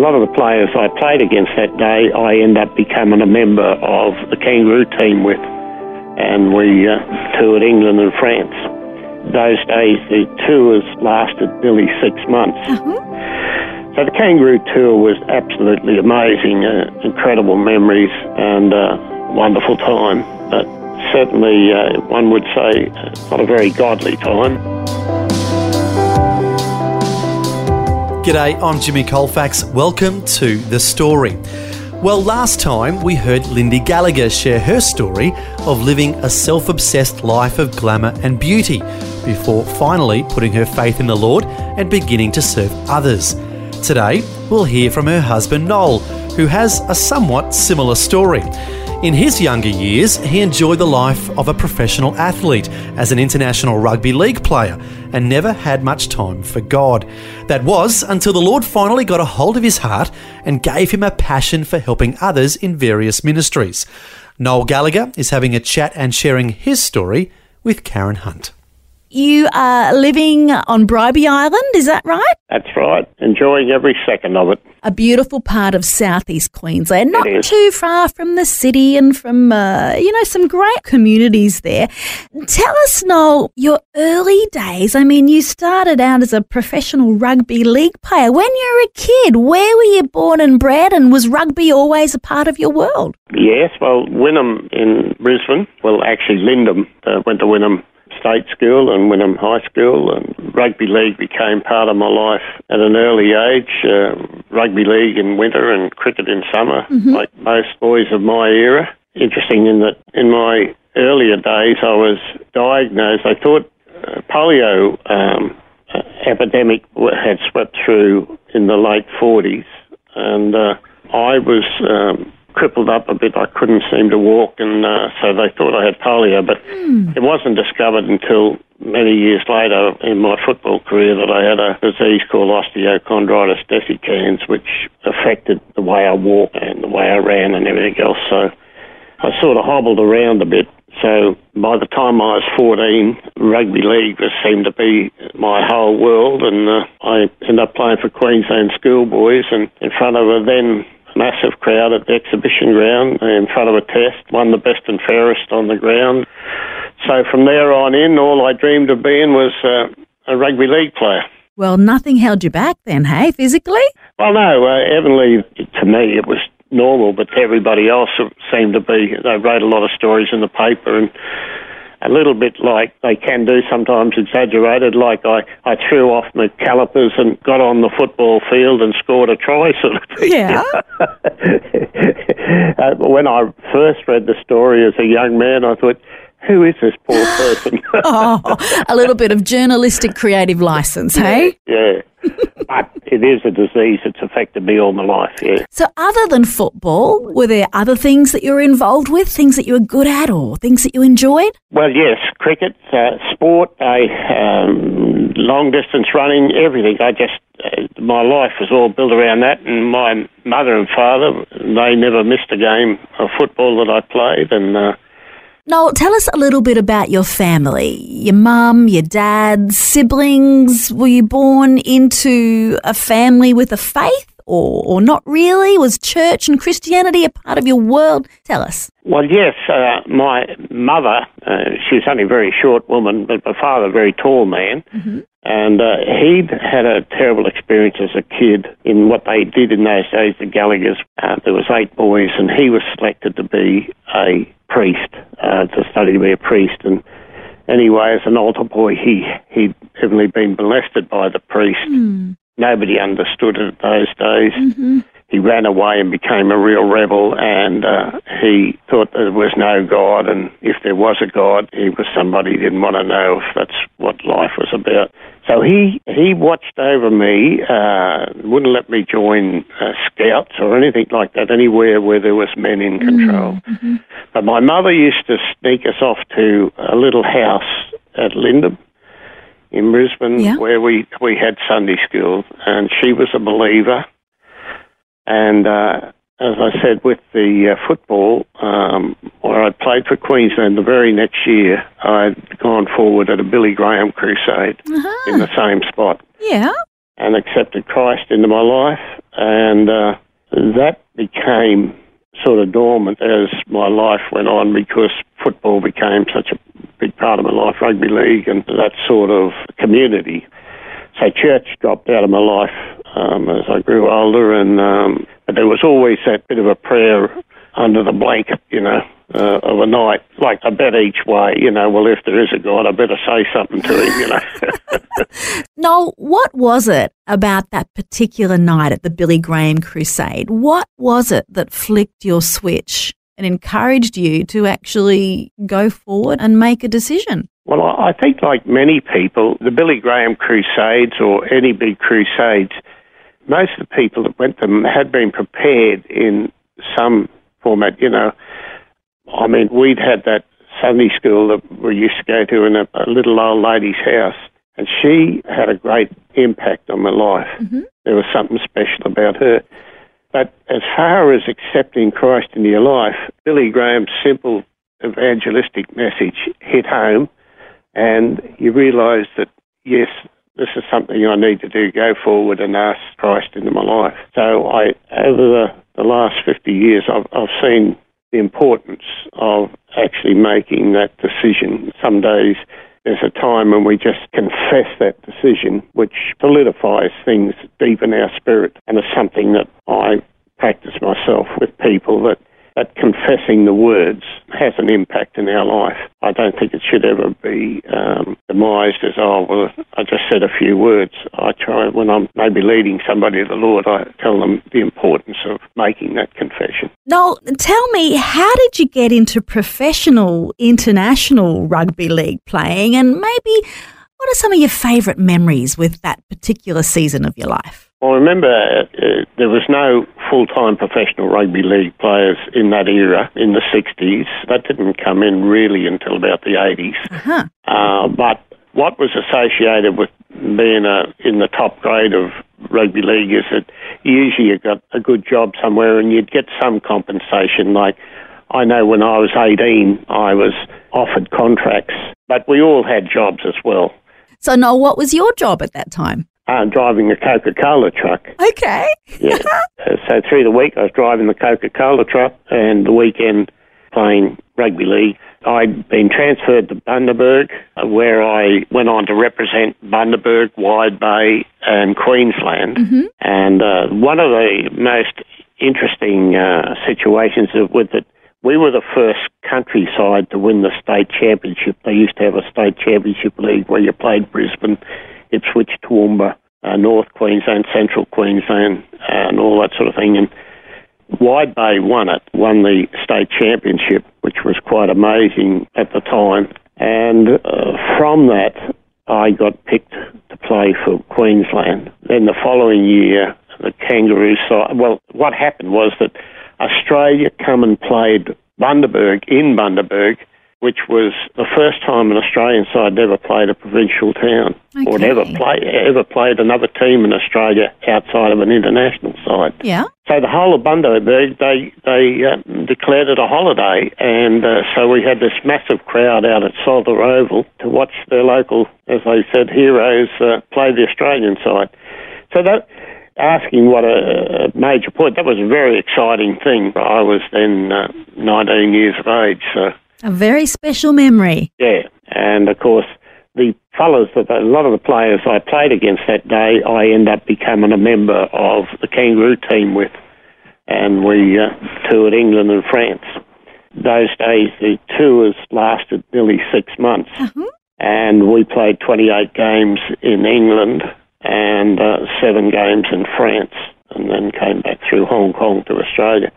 A lot of the players I played against that day, I end up becoming a member of the Kangaroo team with, and we uh, toured England and France. Those days, the tours lasted nearly six months. So the Kangaroo tour was absolutely amazing, uh, incredible memories, and uh, wonderful time. But certainly, uh, one would say, uh, not a very godly time. G'day, I'm Jimmy Colfax. Welcome to The Story. Well, last time we heard Lindy Gallagher share her story of living a self obsessed life of glamour and beauty before finally putting her faith in the Lord and beginning to serve others. Today, we'll hear from her husband Noel, who has a somewhat similar story. In his younger years, he enjoyed the life of a professional athlete as an international rugby league player and never had much time for God. That was until the Lord finally got a hold of his heart and gave him a passion for helping others in various ministries. Noel Gallagher is having a chat and sharing his story with Karen Hunt. You are living on Bribie Island, is that right? That's right, enjoying every second of it. A beautiful part of southeast Queensland, not too far from the city and from, uh, you know, some great communities there. Tell us, Noel, your early days. I mean, you started out as a professional rugby league player. When you were a kid, where were you born and bred, and was rugby always a part of your world? Yes, well, Wynnum in Brisbane, well, actually, Lindum, uh, went to Wynnum State School and Wynnum High School, and rugby league became part of my life at an early age. Uh, rugby league in winter and cricket in summer, like most boys of my era. Interesting in that in my earlier days, I was diagnosed. I thought uh, polio um, uh, epidemic had swept through in the late 40s, and uh, I was um, crippled up a bit. I couldn't seem to walk, and uh, so they thought I had polio. But it wasn't discovered until many years later in my football career that I had a disease called osteochondritis dissecans, which affected the way I walked and the way I ran and everything else. So I sort of hobbled around a bit. So by the time I was 14, rugby league was, seemed to be my whole world, and uh, I ended up playing for Queensland schoolboys and in front of a then massive crowd at the exhibition ground in front of a test, won the best and fairest on the ground. So from there on in, all I dreamed of being was uh, a rugby league player. Well, nothing held you back then, hey, physically? Well, no, uh, Avonlea, to me, it was normal, but to everybody else, it seemed to be, they wrote a lot of stories in the paper and a little bit like they can do sometimes exaggerated, like I, I threw off my calipers and got on the football field and scored a try, sort of thing. Yeah. uh, when I first read the story as a young man, I thought, who is this poor person? oh, a little bit of journalistic creative license, hey? yeah. But it is a disease that's affected me all my life, yeah. So, other than football, were there other things that you were involved with, things that you were good at, or things that you enjoyed? Well, yes, cricket, uh, sport, I, um, long distance running, everything. I just, uh, my life was all built around that. And my mother and father, they never missed a game of football that I played. And uh, Noel, tell us a little bit about your family. Your mum, your dad, siblings. Were you born into a family with a faith or, or not really? Was church and Christianity a part of your world? Tell us. Well, yes, uh, my mother, uh, she was only a very short woman, but my father, a very tall man. And uh, he'd had a terrible experience as a kid in what they did in those days, the Gallaghers. Uh, there was eight boys, and he was selected to be a priest, uh, to study to be a priest. And anyway, as an altar boy, he, he'd evidently been molested by the priest. Nobody understood it those days. He ran away and became a real rebel, and uh, he thought there was no God, and if there was a God, he was somebody he didn't want to know if that's what life was about. So he he watched over me, uh, wouldn't let me join uh, scouts or anything like that anywhere where there was men in control. Mm-hmm. But my mother used to sneak us off to a little house at Lindum in Brisbane Yeah. where we, we had Sunday school, and she was a believer. And uh, as I said, with the uh, football, um, where I played for Queensland the very next year, I'd gone forward at a Billy Graham crusade Uh-huh. in the same spot Yeah. and accepted Christ into my life, and uh, that became sort of dormant as my life went on because football became such a big part of my life, rugby league and that sort of community. So church dropped out of my life um, as I grew older, and um, but there was always that bit of a prayer under the blanket, you know, uh, of a night, like a bet each way, you know. Well, if there is a God, I better say something to him, you know. Noel, what was it about that particular night at the Billy Graham Crusade? What was it that flicked your switch and encouraged you to actually go forward and make a decision? Well, I think, like many people, the Billy Graham Crusades or any big crusades, most of the people that went them had been prepared in some format. You know, I mean, we'd had that Sunday school that we used to go to in a, a little old lady's house, and she had a great impact on my life. Mm-hmm. There was something special about her. But as far as accepting Christ into your life, Billy Graham's simple evangelistic message hit home and you realise that yes, this is something I need to do. Go forward and ask Christ into my life. So I, over the, the last fifty years, I've, I've seen the importance of actually making that decision. Some days there's a time when we just confess that decision, which solidifies things deep in our spirit, and it's something that I practice myself with people that that confessing the words has an impact in our life. I don't think it should ever be um, demised as, oh, well, I just said a few words. I try, when I'm maybe leading somebody to the Lord, I tell them the importance of making that confession. Noel, tell me, how did you get into professional international rugby league playing? And maybe what are some of your favourite memories with that particular season of your life? Well, remember, uh, there was no full-time professional rugby league players in that era, in the 60s. That didn't come in really until about the 80s. Uh-huh. Uh, but what was associated with being a, in the top grade of rugby league is that usually you got a good job somewhere and you'd get some compensation. Like I know when I was 18, I was offered contracts, but we all had jobs as well. So, Noel, what was your job at that time? Uh, driving a Coca-Cola truck. Okay. Yeah. So through the week, I was driving the Coca-Cola truck, and the weekend playing rugby league. I'd been transferred to Bundaberg, uh, where I went on to represent Bundaberg, Wide Bay, and Queensland. And uh, one of the most interesting uh, situations with it, we were the first countryside to win the state championship. They used to have a state championship league where you played Brisbane, Ipswich, Toowoomba, uh, North Queensland, Central Queensland, and all that sort of thing. And Wide Bay won it, won the state championship, which was quite amazing at the time. And uh, from that, I got picked to play for Queensland. Then the following year, the Kangaroo side. Well, what happened was that Australia come and played Bundaberg in Bundaberg, which was the first time an Australian side ever played a provincial town or Okay. ever play ever played another team in Australia outside of an international side. Yeah. So the whole of Bundaberg, they they uh, declared it a holiday, and uh, so we had this massive crowd out at Salter Oval to watch their local, as they said, heroes uh, play the Australian side. So that asking what a, a major point that was a very exciting thing. I was then uh, 19 years of age, so A very special memory. yeah, and of course the fellas that a lot of the players I played against that day, I end up becoming a member of the Kangaroo team with, and we uh, toured England and France. Those days the tours lasted nearly six months, and we played 28 games in England and uh, seven games in France, and then came back through Hong Kong to Australia.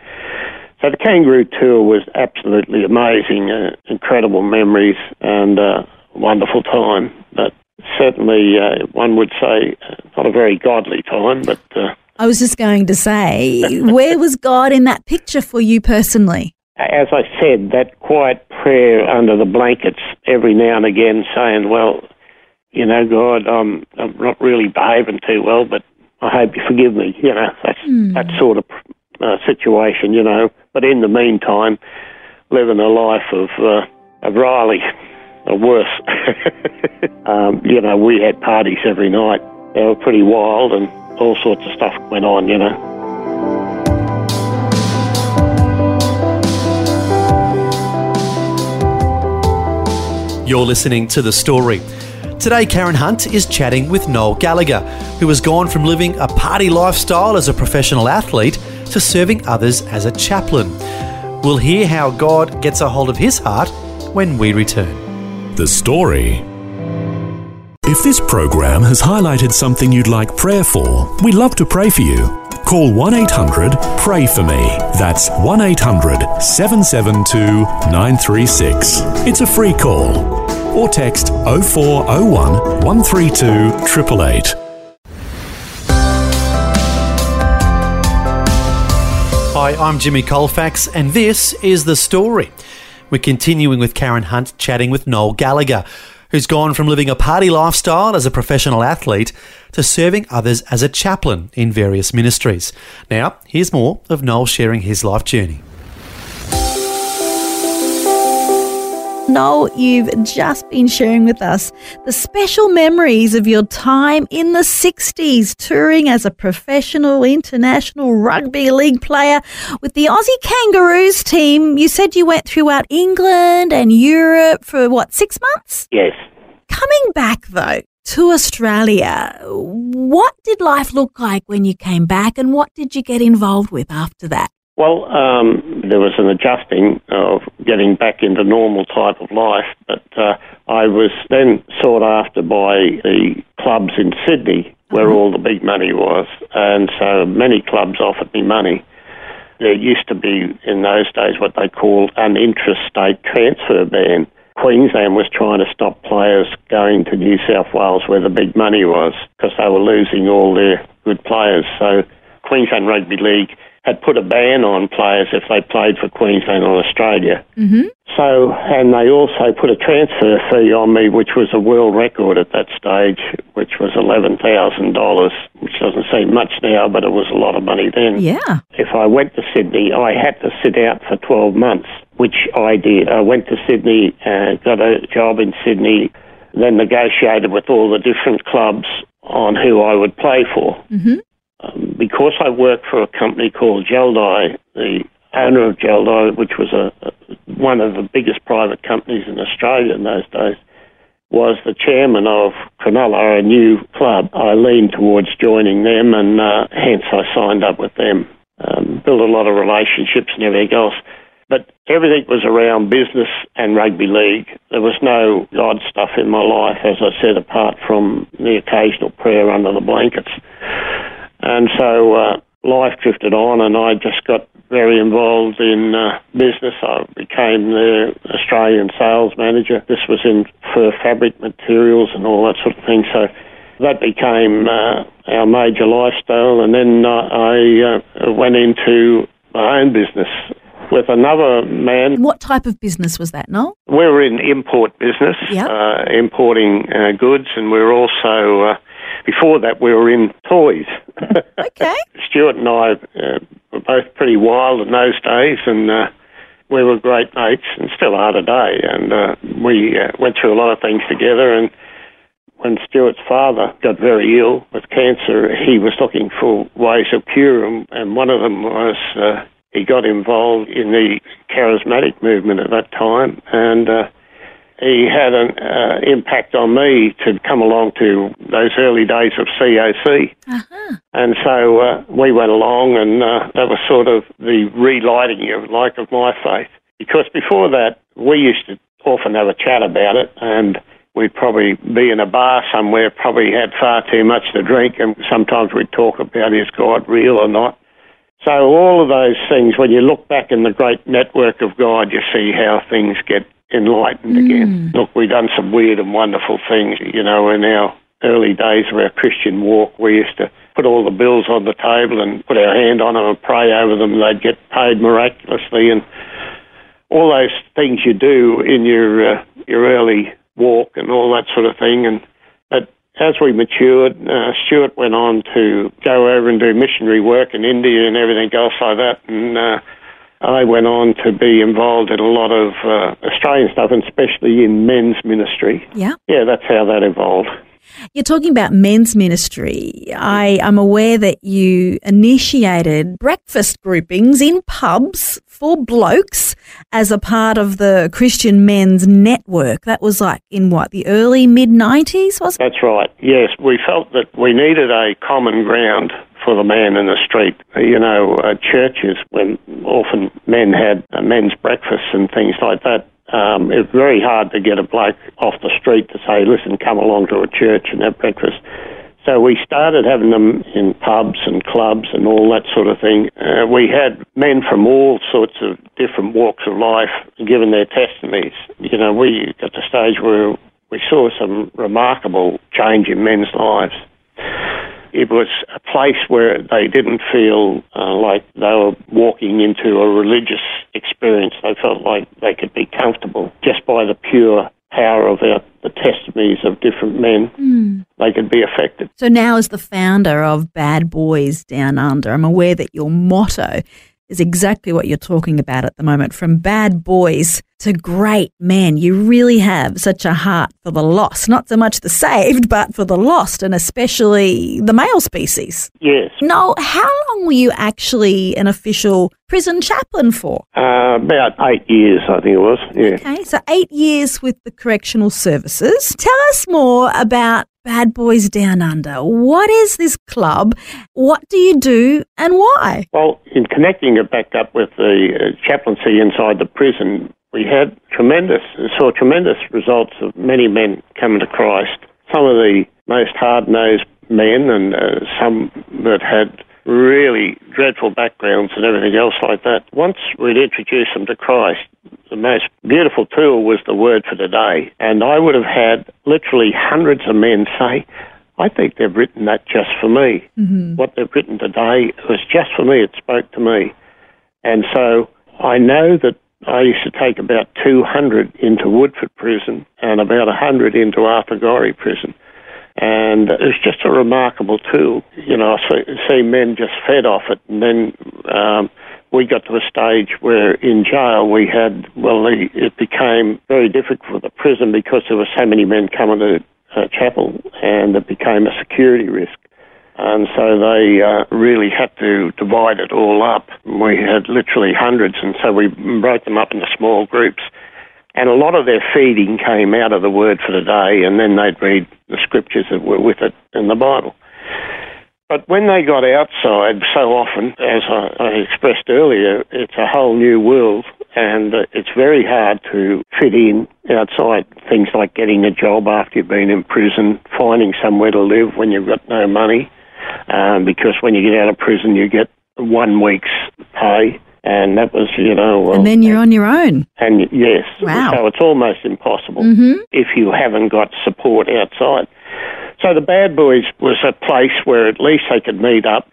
So the Kangaroo Tour was absolutely amazing, uh, incredible memories, and uh, wonderful time. But certainly, uh, one would say, uh, not a very godly time, but. Uh, I was just going to say, where was God in that picture for you personally? As I said, that quiet prayer under the blankets every now and again saying, well, you know, God, I'm, I'm not really behaving too well, but I hope you forgive me. You know, that's mm. that sort of uh, situation, you know. But in the meantime, living a life of, uh, of Riley, or worse. um, you know, we had parties every night. They were pretty wild and all sorts of stuff went on, you know. You're listening to The Story. Today, Karen Hunt is chatting with Noel Gallagher, who has gone from living a party lifestyle as a professional athlete to serving others as a chaplain. We'll hear how God gets a hold of his heart when we return. The Story. If this program has highlighted something you'd like prayer for, we'd love to pray for you. Call 1 800 Pray For Me. That's 1 800 772 936. It's a free call. Or text 0401 132 888. Hi, I'm Jimmy Colfax, and this is The Story. We're continuing with Karen Hunt chatting with Noel Gallagher who's gone from living a party lifestyle as a professional athlete to serving others as a chaplain in various ministries. Now, here's more of Noel sharing his life journey. Noel, you've just been sharing with us the special memories of your time in the 60s, touring as a professional international rugby league player with the Aussie Kangaroos team. You said you went throughout England and Europe for what, six months? Yes. Coming back though, to Australia, what did life look like when you came back and what did you get involved with after that? Well, um, there was an adjusting of getting back into normal type of life, but uh, I was then sought after by the clubs in Sydney where mm-hmm. all the big money was, and so many clubs offered me money. There used to be in those days what they called an interstate transfer ban. Queensland was trying to stop players going to New South Wales where the big money was because they were losing all their good players. So Queensland Rugby League had put a ban on players if they played for Queensland or Australia. Mm-hmm. So, and they also put a transfer fee on me, which was a world record at that stage, which was $11,000, which doesn't seem much now, but it was a lot of money then. Yeah. If I went to Sydney, I had to sit out for 12 months, which I did. I went to Sydney, uh, got a job in Sydney, then negotiated with all the different clubs on who I would play for. Mm-hmm. Um, because I worked for a company called Geldai, the owner of Geldai, which was a, a, one of the biggest private companies in Australia in those days, was the chairman of Cronulla, a new club. I leaned towards joining them, and uh, hence I signed up with them. Um, built a lot of relationships and everything else. But everything was around business and rugby league. There was no God stuff in my life, as I said, apart from the occasional prayer under the blankets. And so uh, life drifted on, and I just got very involved in uh, business. I became the Australian sales manager. This was in fur fabric materials and all that sort of thing. So that became uh, our major lifestyle. And then uh, I uh, went into my own business with another man. What type of business was that, Noel? We were in import business, yep. uh, importing uh, goods, and we were also, uh, before that, we were in toys. okay. Stuart and I uh, were both pretty wild in those days, and uh, we were great mates, and still are today. And uh, we went through a lot of things together, and when Stuart's father got very ill with cancer, he was looking for ways of cure, him, and one of them was uh, he got involved in the charismatic movement at that time, and uh, he had an uh, impact on me to come along to those early days of COC. Uh-huh. And so uh, we went along, and uh, that was sort of the relighting, of like, of my faith. Because before that, we used to often have a chat about it, and we'd probably be in a bar somewhere, probably had far too much to drink, and sometimes we'd talk about is God real or not. So all of those things, when you look back in the great network of God, you see how things get enlightened again. Look, we've done some weird and wonderful things, you know, in our early days of our Christian walk. We used to put all the bills on the table and put our hand on them and pray over them. And they'd get paid miraculously, and all those things you do in your uh, your early walk and all that sort of thing. And but as we matured, uh, Stuart went on to go over and do missionary work in India and everything else like that, and. Uh, I went on to be involved in a lot of uh, Australian stuff, and especially in men's ministry. Yeah. Yeah, that's how that evolved. You're talking about men's ministry. I am aware that you initiated breakfast groupings in pubs for blokes as a part of the Christian Men's Network. That was like in what, the early mid 90s, was it? That's right. Yes, we felt that we needed a common ground for the man in the street. You know, uh, churches, when often men had uh, men's breakfasts and things like that, um, it's very hard to get a bloke off the street to say, listen, come along to a church and have breakfast. So we started having them in pubs and clubs and all that sort of thing. Uh, we had men from all sorts of different walks of life giving their testimonies. You know, we got to the stage where we saw some remarkable change in men's lives. It was a place where they didn't feel uh, like they were walking into a religious experience. They felt like they could be comfortable just by the pure power of our, the testimonies of different men. They could be affected. So now, as the founder of Bad Boys Down Under, I'm aware that your motto is exactly what you're talking about at the moment. From bad boys to great men, you really have such a heart for the lost, not so much the saved, but for the lost, and especially the male species. Yes. Noel, how long were you actually an official prison chaplain for? Uh, about eight years, I think it was. Yeah. Okay, so eight years with the correctional services. Tell us more about Bad Boys Down Under. What is this club? What do you do and why? Well, in connecting it back up with the uh, chaplaincy inside the prison, we had tremendous, saw tremendous results of many men coming to Christ. Some of the most hard-nosed men, and uh, some that had really dreadful backgrounds and everything else like that. Once we'd introduced them to Christ, the most beautiful tool was the word for the day. And I would have had literally hundreds of men say, I think they've written that just for me. Mm-hmm. What they've written today was just for me. It spoke to me. And so I know that I used to take about 200 into Woodford Prison and about 100 into Arthur Gorrie Prison. And it was just a remarkable tool. You know, I see men just fed off it. And then um, we got to a stage where in jail we had, well, it became very difficult for the prison because there were so many men coming to uh, chapel and it became a security risk. And so they uh, really had to divide it all up. We had literally hundreds, and so we broke them up into small groups. And a lot of their feeding came out of the word for the day, and then they'd read the scriptures that were with it in the Bible. But when they got outside, so often, as I, I expressed earlier, it's a whole new world, and uh, it's very hard to fit in outside. Things like getting a job after you've been in prison, finding somewhere to live when you've got no money, um, because when you get out of prison, you get one week's pay. And that was, you know, And then you're on your own. and yes, Wow. so it's almost impossible Mm-hmm. if you haven't got support outside. So the Bad Boys was a place where at least they could meet up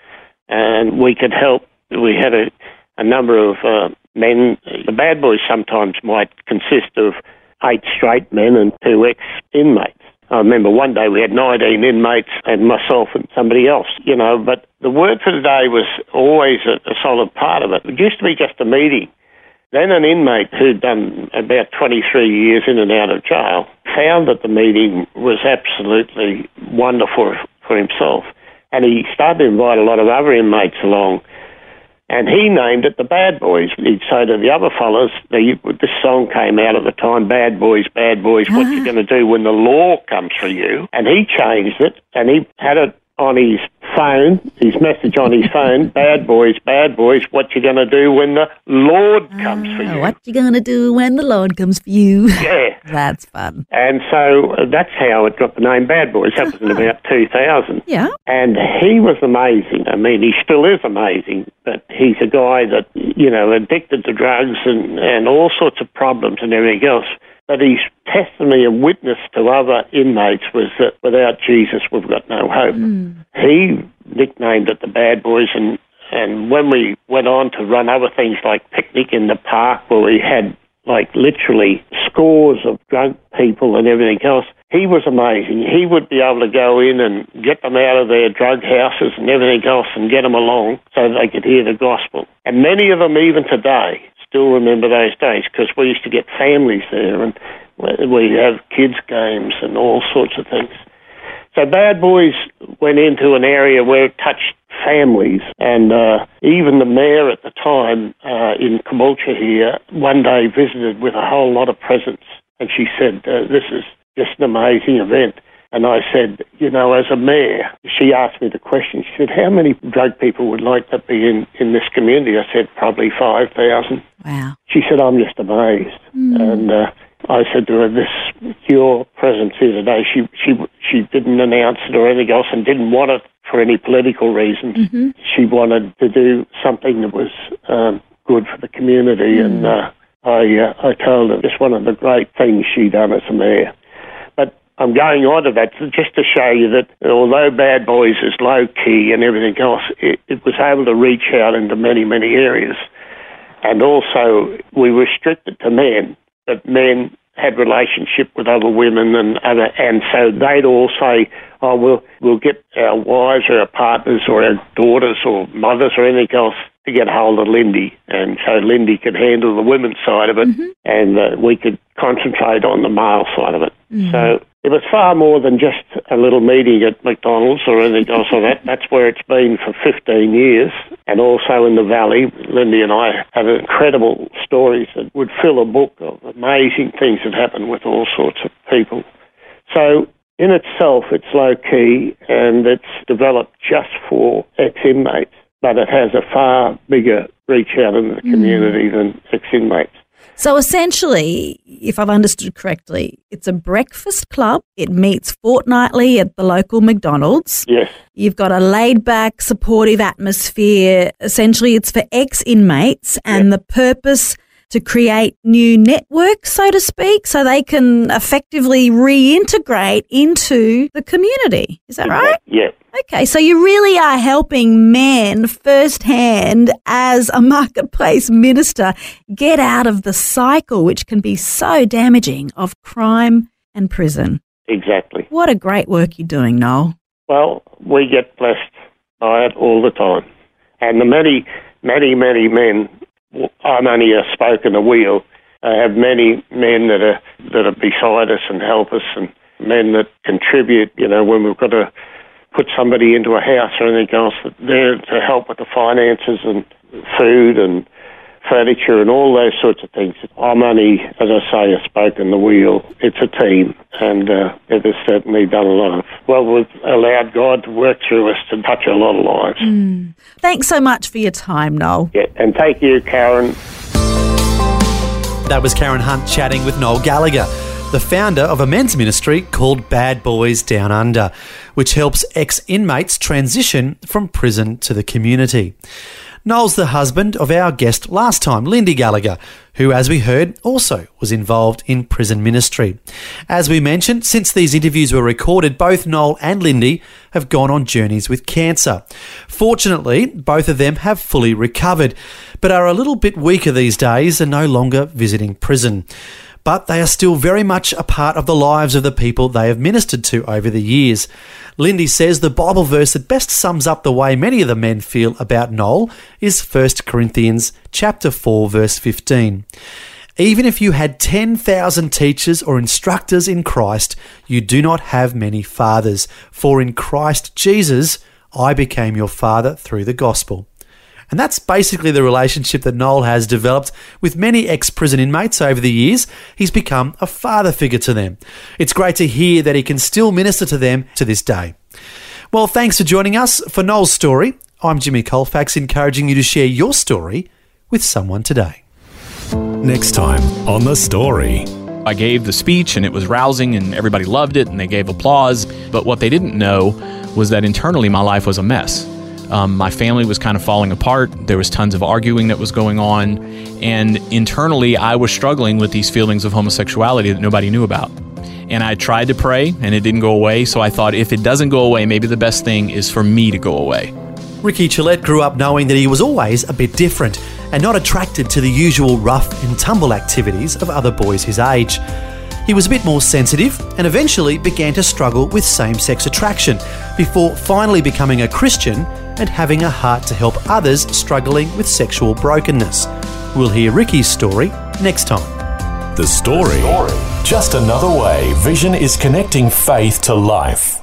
and we could help. We had a, a number of uh, men. The Bad Boys sometimes might consist of eight straight men and two ex inmates. I remember one day we had 19 inmates and myself and somebody else, you know, but the word for the day was always a, a solid part of it. It used to be just a meeting. Then an inmate who'd done about 23 years in and out of jail found that the meeting was absolutely wonderful for himself. And he started to invite a lot of other inmates along. And he named it the Bad Boys. He'd say to the other fellas, the, this song came out at the time, Bad Boys, Bad Boys, what you ah. going to do when the law comes for you? And he changed it and he had it on his phone, his message on his phone, bad boys, bad boys, what you going to do when the Lord comes for Ah, you? What you gonna do when the Lord comes for you? Yeah. That's fun. And so uh, that's how it got the name Bad Boys. That was in about 2000. Yeah. And he was amazing. I mean, he still is amazing, but he's a guy that, you know, addicted to drugs and, and all sorts of problems and everything else. But his testimony and witness to other inmates was that without Jesus, we've got no hope. Hmm. He nicknamed it the Bad Boys, and, and when we went on to run other things like Picnic in the Park, where we had like literally scores of drunk people and everything else. He was amazing. He would be able to go in and get them out of their drug houses and everything else and get them along so they could hear the gospel. And many of them, even today, still remember those days because we used to get families there and we have kids' games and all sorts of things. So Bad Boys went into an area where it touched families, and uh, even the mayor at the time uh, in Caboolture here one day visited with a whole lot of presents, and she said, uh, "This is just an amazing event." And I said, "You know, as a mayor," she asked me the question. She said, "How many drug people would like to be in in this community?" I said, "Probably five thousand. Wow. She said, "I'm just amazed," and. Uh, I said to her, "This your presence here today." She she she didn't announce it or anything else, and didn't want it for any political reasons. She wanted to do something that was um, good for the community, and uh, I uh, I told her just one of the great things she done as a mayor. But I'm going on to that just to show you that although Bad Boys is low key and everything else, it, it was able to reach out into many many areas, and also we restricted to men that men had relationship with other women and other, and so they'd all say, "Oh, we'll we'll get our wives or our partners or our daughters or mothers or anything else to get hold of Lindy," and so Lindy could handle the women's side of it, and uh, we could concentrate on the male side of it. So it was far more than just a little meeting at McDonald's or anything else like that. That's where it's been for 15 years. And also in the Valley, Lindy and I have incredible stories that would fill a book of amazing things that happen with all sorts of people. So in itself, it's low key and it's developed just for ex-inmates, but it has a far bigger reach out into the hmm. community than ex-inmates. So essentially, if I've understood correctly, it's a breakfast club. It meets fortnightly at the local McDonald's. Yes, You've got a laid back, supportive atmosphere. Essentially, it's for ex inmates and the purpose to create new networks, so to speak, so they can effectively reintegrate into the community. Is that right? yeah. Okay, so you really are helping men firsthand as a marketplace minister get out of the cycle, which can be so damaging, of crime and prison. Exactly. What a great work you're doing, Noel. Well, we get blessed by it all the time. And the many, many, many men, I'm only a spoke in the wheel. I have many men that are, that are beside us and help us and men that contribute, you know, when we've got to put somebody into a house or anything else, there to help with the finances and food and furniture and all those sorts of things. I'm only, as I say, a spoke in the wheel. It's a team, and uh, it has certainly done a lot of. Well, we've allowed God to work through us to touch a lot of lives. Thanks so much for your time, Noel. Yeah, and thank you, Karen. That was Karen Hunt chatting with Noel Gallagher, the founder of a men's ministry called Bad Boys Down Under, which helps ex inmates transition from prison to the community. Noel's the husband of our guest last time, Lindy Gallagher, who, as we heard, also was involved in prison ministry. As we mentioned, since these interviews were recorded, both Noel and Lindy have gone on journeys with cancer. Fortunately, both of them have fully recovered, but are a little bit weaker these days and no longer visiting prison but they are still very much a part of the lives of the people they have ministered to over the years. Lindy says the Bible verse that best sums up the way many of the men feel about Noel is 1 Corinthians chapter 4 verse 15. Even if you had 10,000 teachers or instructors in Christ, you do not have many fathers, for in Christ Jesus I became your father through the gospel. And that's basically the relationship that Noel has developed with many ex prison inmates over the years. He's become a father figure to them. It's great to hear that he can still minister to them to this day. Well, thanks for joining us for Noel's story. I'm Jimmy Colfax, encouraging you to share your story with someone today. Next time on The Story. I gave the speech and it was rousing and everybody loved it and they gave applause. But what they didn't know was that internally my life was a mess. Um, my family was kind of falling apart. There was tons of arguing that was going on. And internally, I was struggling with these feelings of homosexuality that nobody knew about. And I tried to pray and it didn't go away. So I thought if it doesn't go away, maybe the best thing is for me to go away. Ricky Gillette grew up knowing that he was always a bit different and not attracted to the usual rough and tumble activities of other boys his age. He was a bit more sensitive and eventually began to struggle with same sex attraction before finally becoming a Christian and having a heart to help others struggling with sexual brokenness. We'll hear Ricky's story next time. The Story. Just another way Vision is connecting faith to life.